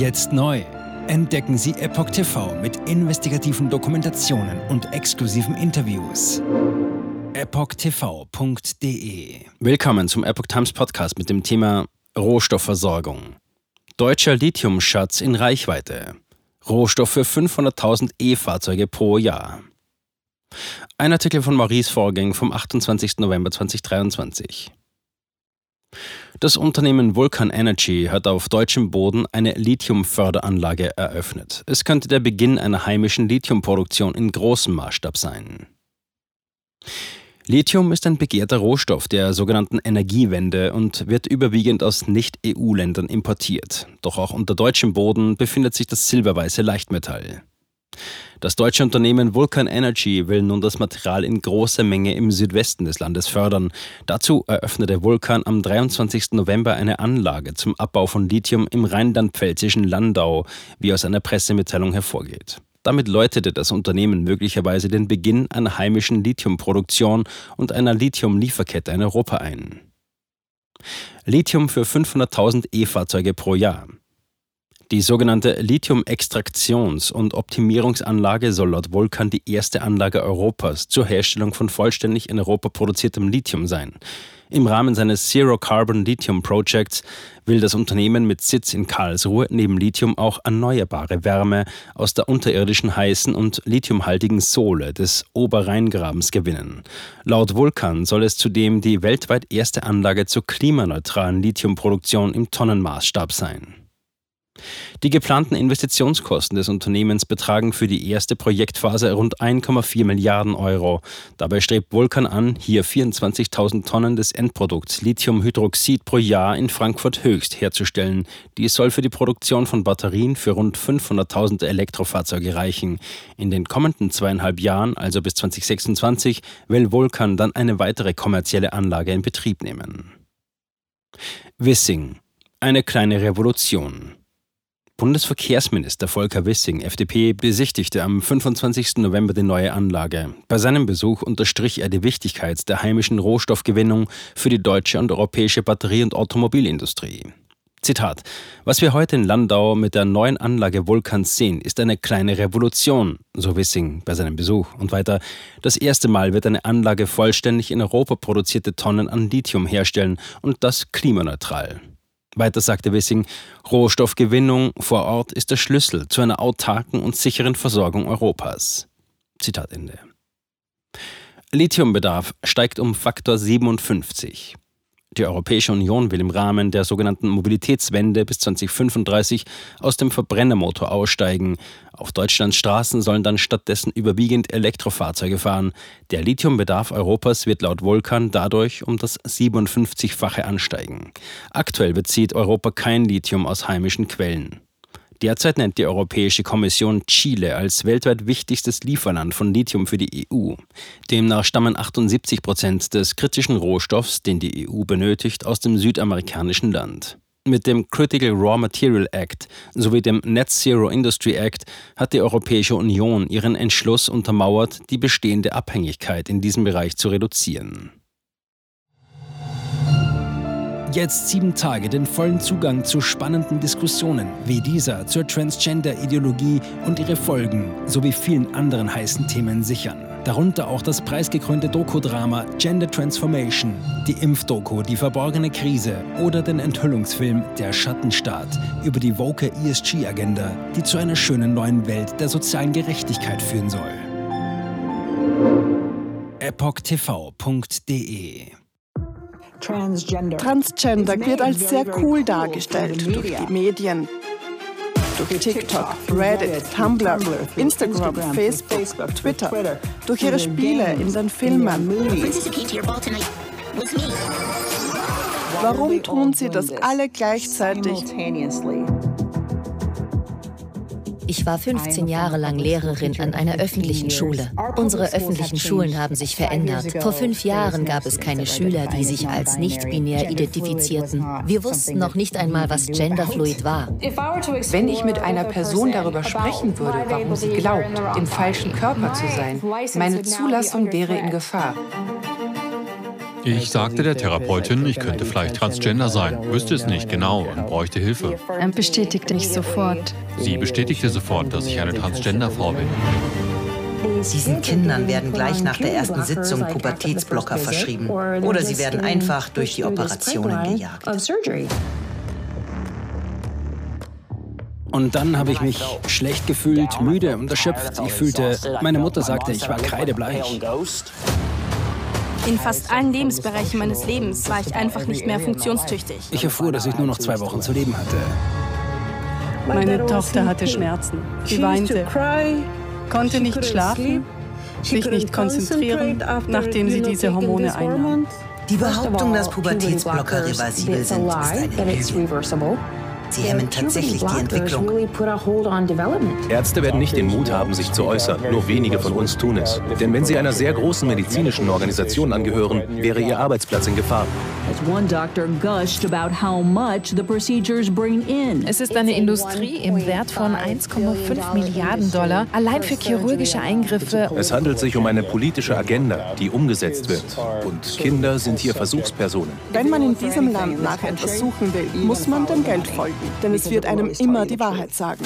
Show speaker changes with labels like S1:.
S1: Jetzt neu. Entdecken Sie Epoch TV mit investigativen Dokumentationen und exklusiven Interviews. EpochTV.de Willkommen zum Epoch Times Podcast mit dem Thema Rohstoffversorgung. Deutscher Lithiumschatz in Reichweite. Rohstoff für 500.000 E-Fahrzeuge pro Jahr. Ein Artikel von Maurice Vorgäng vom 28. November 2023. Das Unternehmen Vulcan Energy hat auf deutschem Boden eine Lithiumförderanlage eröffnet. Es könnte der Beginn einer heimischen Lithiumproduktion in großem Maßstab sein. Lithium ist ein begehrter Rohstoff der sogenannten Energiewende und wird überwiegend aus Nicht-EU-Ländern importiert. Doch auch unter deutschem Boden befindet sich das silberweiße Leichtmetall. Das deutsche Unternehmen Vulcan Energy will nun das Material in großer Menge im Südwesten des Landes fördern. Dazu eröffnete Vulcan am 23. November eine Anlage zum Abbau von Lithium im rheinland-pfälzischen Landau, wie aus einer Pressemitteilung hervorgeht. Damit läutete das Unternehmen möglicherweise den Beginn einer heimischen Lithiumproduktion und einer Lithiumlieferkette in Europa ein. Lithium für 500.000 E-Fahrzeuge pro Jahr. Die sogenannte Lithium-Extraktions- und Optimierungsanlage soll laut Vulkan die erste Anlage Europas zur Herstellung von vollständig in Europa produziertem Lithium sein. Im Rahmen seines Zero Carbon Lithium Projects will das Unternehmen mit Sitz in Karlsruhe neben Lithium auch erneuerbare Wärme aus der unterirdischen heißen und lithiumhaltigen Sohle des Oberrheingrabens gewinnen. Laut Vulkan soll es zudem die weltweit erste Anlage zur klimaneutralen Lithiumproduktion im Tonnenmaßstab sein. Die geplanten Investitionskosten des Unternehmens betragen für die erste Projektphase rund 1,4 Milliarden Euro. Dabei strebt Vulkan an, hier 24.000 Tonnen des Endprodukts Lithiumhydroxid pro Jahr in Frankfurt höchst herzustellen. Dies soll für die Produktion von Batterien für rund 500.000 Elektrofahrzeuge reichen. In den kommenden zweieinhalb Jahren, also bis 2026, will Vulkan dann eine weitere kommerzielle Anlage in Betrieb nehmen. Wissing. Eine kleine Revolution. Bundesverkehrsminister Volker Wissing, FDP, besichtigte am 25. November die neue Anlage. Bei seinem Besuch unterstrich er die Wichtigkeit der heimischen Rohstoffgewinnung für die deutsche und europäische Batterie- und Automobilindustrie. Zitat: Was wir heute in Landau mit der neuen Anlage Vulkans sehen, ist eine kleine Revolution, so Wissing bei seinem Besuch. Und weiter: Das erste Mal wird eine Anlage vollständig in Europa produzierte Tonnen an Lithium herstellen und das klimaneutral. Weiter sagte Wissing, Rohstoffgewinnung vor Ort ist der Schlüssel zu einer autarken und sicheren Versorgung Europas. Zitat Ende. Lithiumbedarf steigt um Faktor 57. Die Europäische Union will im Rahmen der sogenannten Mobilitätswende bis 2035 aus dem Verbrennermotor aussteigen. Auf Deutschlands Straßen sollen dann stattdessen überwiegend Elektrofahrzeuge fahren. Der Lithiumbedarf Europas wird laut Vulkan dadurch um das 57-fache ansteigen. Aktuell bezieht Europa kein Lithium aus heimischen Quellen. Derzeit nennt die Europäische Kommission Chile als weltweit wichtigstes Lieferland von Lithium für die EU. Demnach stammen 78 Prozent des kritischen Rohstoffs, den die EU benötigt, aus dem südamerikanischen Land. Mit dem Critical Raw Material Act sowie dem Net Zero Industry Act hat die Europäische Union ihren Entschluss untermauert, die bestehende Abhängigkeit in diesem Bereich zu reduzieren. Jetzt sieben Tage den vollen Zugang zu spannenden Diskussionen wie dieser zur Transgender-Ideologie und ihre Folgen sowie vielen anderen heißen Themen sichern. Darunter auch das preisgekrönte Doku-Drama Gender Transformation, die Impfdoku Die verborgene Krise oder den Enthüllungsfilm Der Schattenstaat über die woke ESG-Agenda, die zu einer schönen neuen Welt der sozialen Gerechtigkeit führen soll. EpochTV.de
S2: Transgender. Wird als sehr cool dargestellt durch die Medien, durch TikTok, Reddit, Tumblr, Instagram, Facebook, Twitter, durch ihre Spiele in den Filmen. Warum tun sie das alle gleichzeitig?
S3: Ich war 15 Jahre lang Lehrerin an einer öffentlichen Schule. Unsere öffentlichen Schulen haben sich verändert. Vor fünf Jahren gab es keine Schüler, die sich als nicht-binär identifizierten. Wir wussten noch nicht einmal, was Genderfluid war.
S4: Wenn ich mit einer Person darüber sprechen würde, warum sie glaubt, im falschen Körper zu sein, meine Zulassung wäre in Gefahr.
S5: Ich sagte der Therapeutin, ich könnte vielleicht transgender sein, wüsste es nicht genau und bräuchte Hilfe.
S6: Er bestätigte mich sofort.
S5: Sie bestätigte sofort, dass ich eine Transgender-Frau bin.
S7: Diesen Kindern werden gleich nach der ersten Sitzung Pubertätsblocker verschrieben oder sie werden einfach durch die Operationen gejagt.
S1: Und dann habe ich mich schlecht gefühlt, müde und erschöpft. Ich fühlte, meine Mutter sagte, ich war kreidebleich.
S8: In fast allen Lebensbereichen meines Lebens war ich einfach nicht mehr funktionstüchtig.
S1: Ich erfuhr, dass ich nur noch zwei Wochen zu leben hatte.
S9: Meine Tochter hatte Schmerzen. Sie weinte, konnte nicht schlafen, sich nicht konzentrieren, nachdem sie diese Hormone einnahm.
S7: Die Behauptung, dass Pubertätsblocker reversibel sind, ist eine Lüge. Sie hemmen tatsächlich die Entwicklung.
S10: Ärzte werden nicht den Mut haben, sich zu äußern. Nur wenige von uns tun es. Denn wenn sie einer sehr großen medizinischen Organisation angehören, wäre ihr Arbeitsplatz in Gefahr.
S11: Es ist eine Industrie im Wert von 1,5 Milliarden Dollar allein für chirurgische Eingriffe.
S10: Es handelt sich um eine politische Agenda, die umgesetzt wird. Und Kinder sind hier Versuchspersonen.
S2: Wenn man in diesem Land nach etwas suchen will, muss man dem Geld folgen denn es wird einem immer die Wahrheit sagen.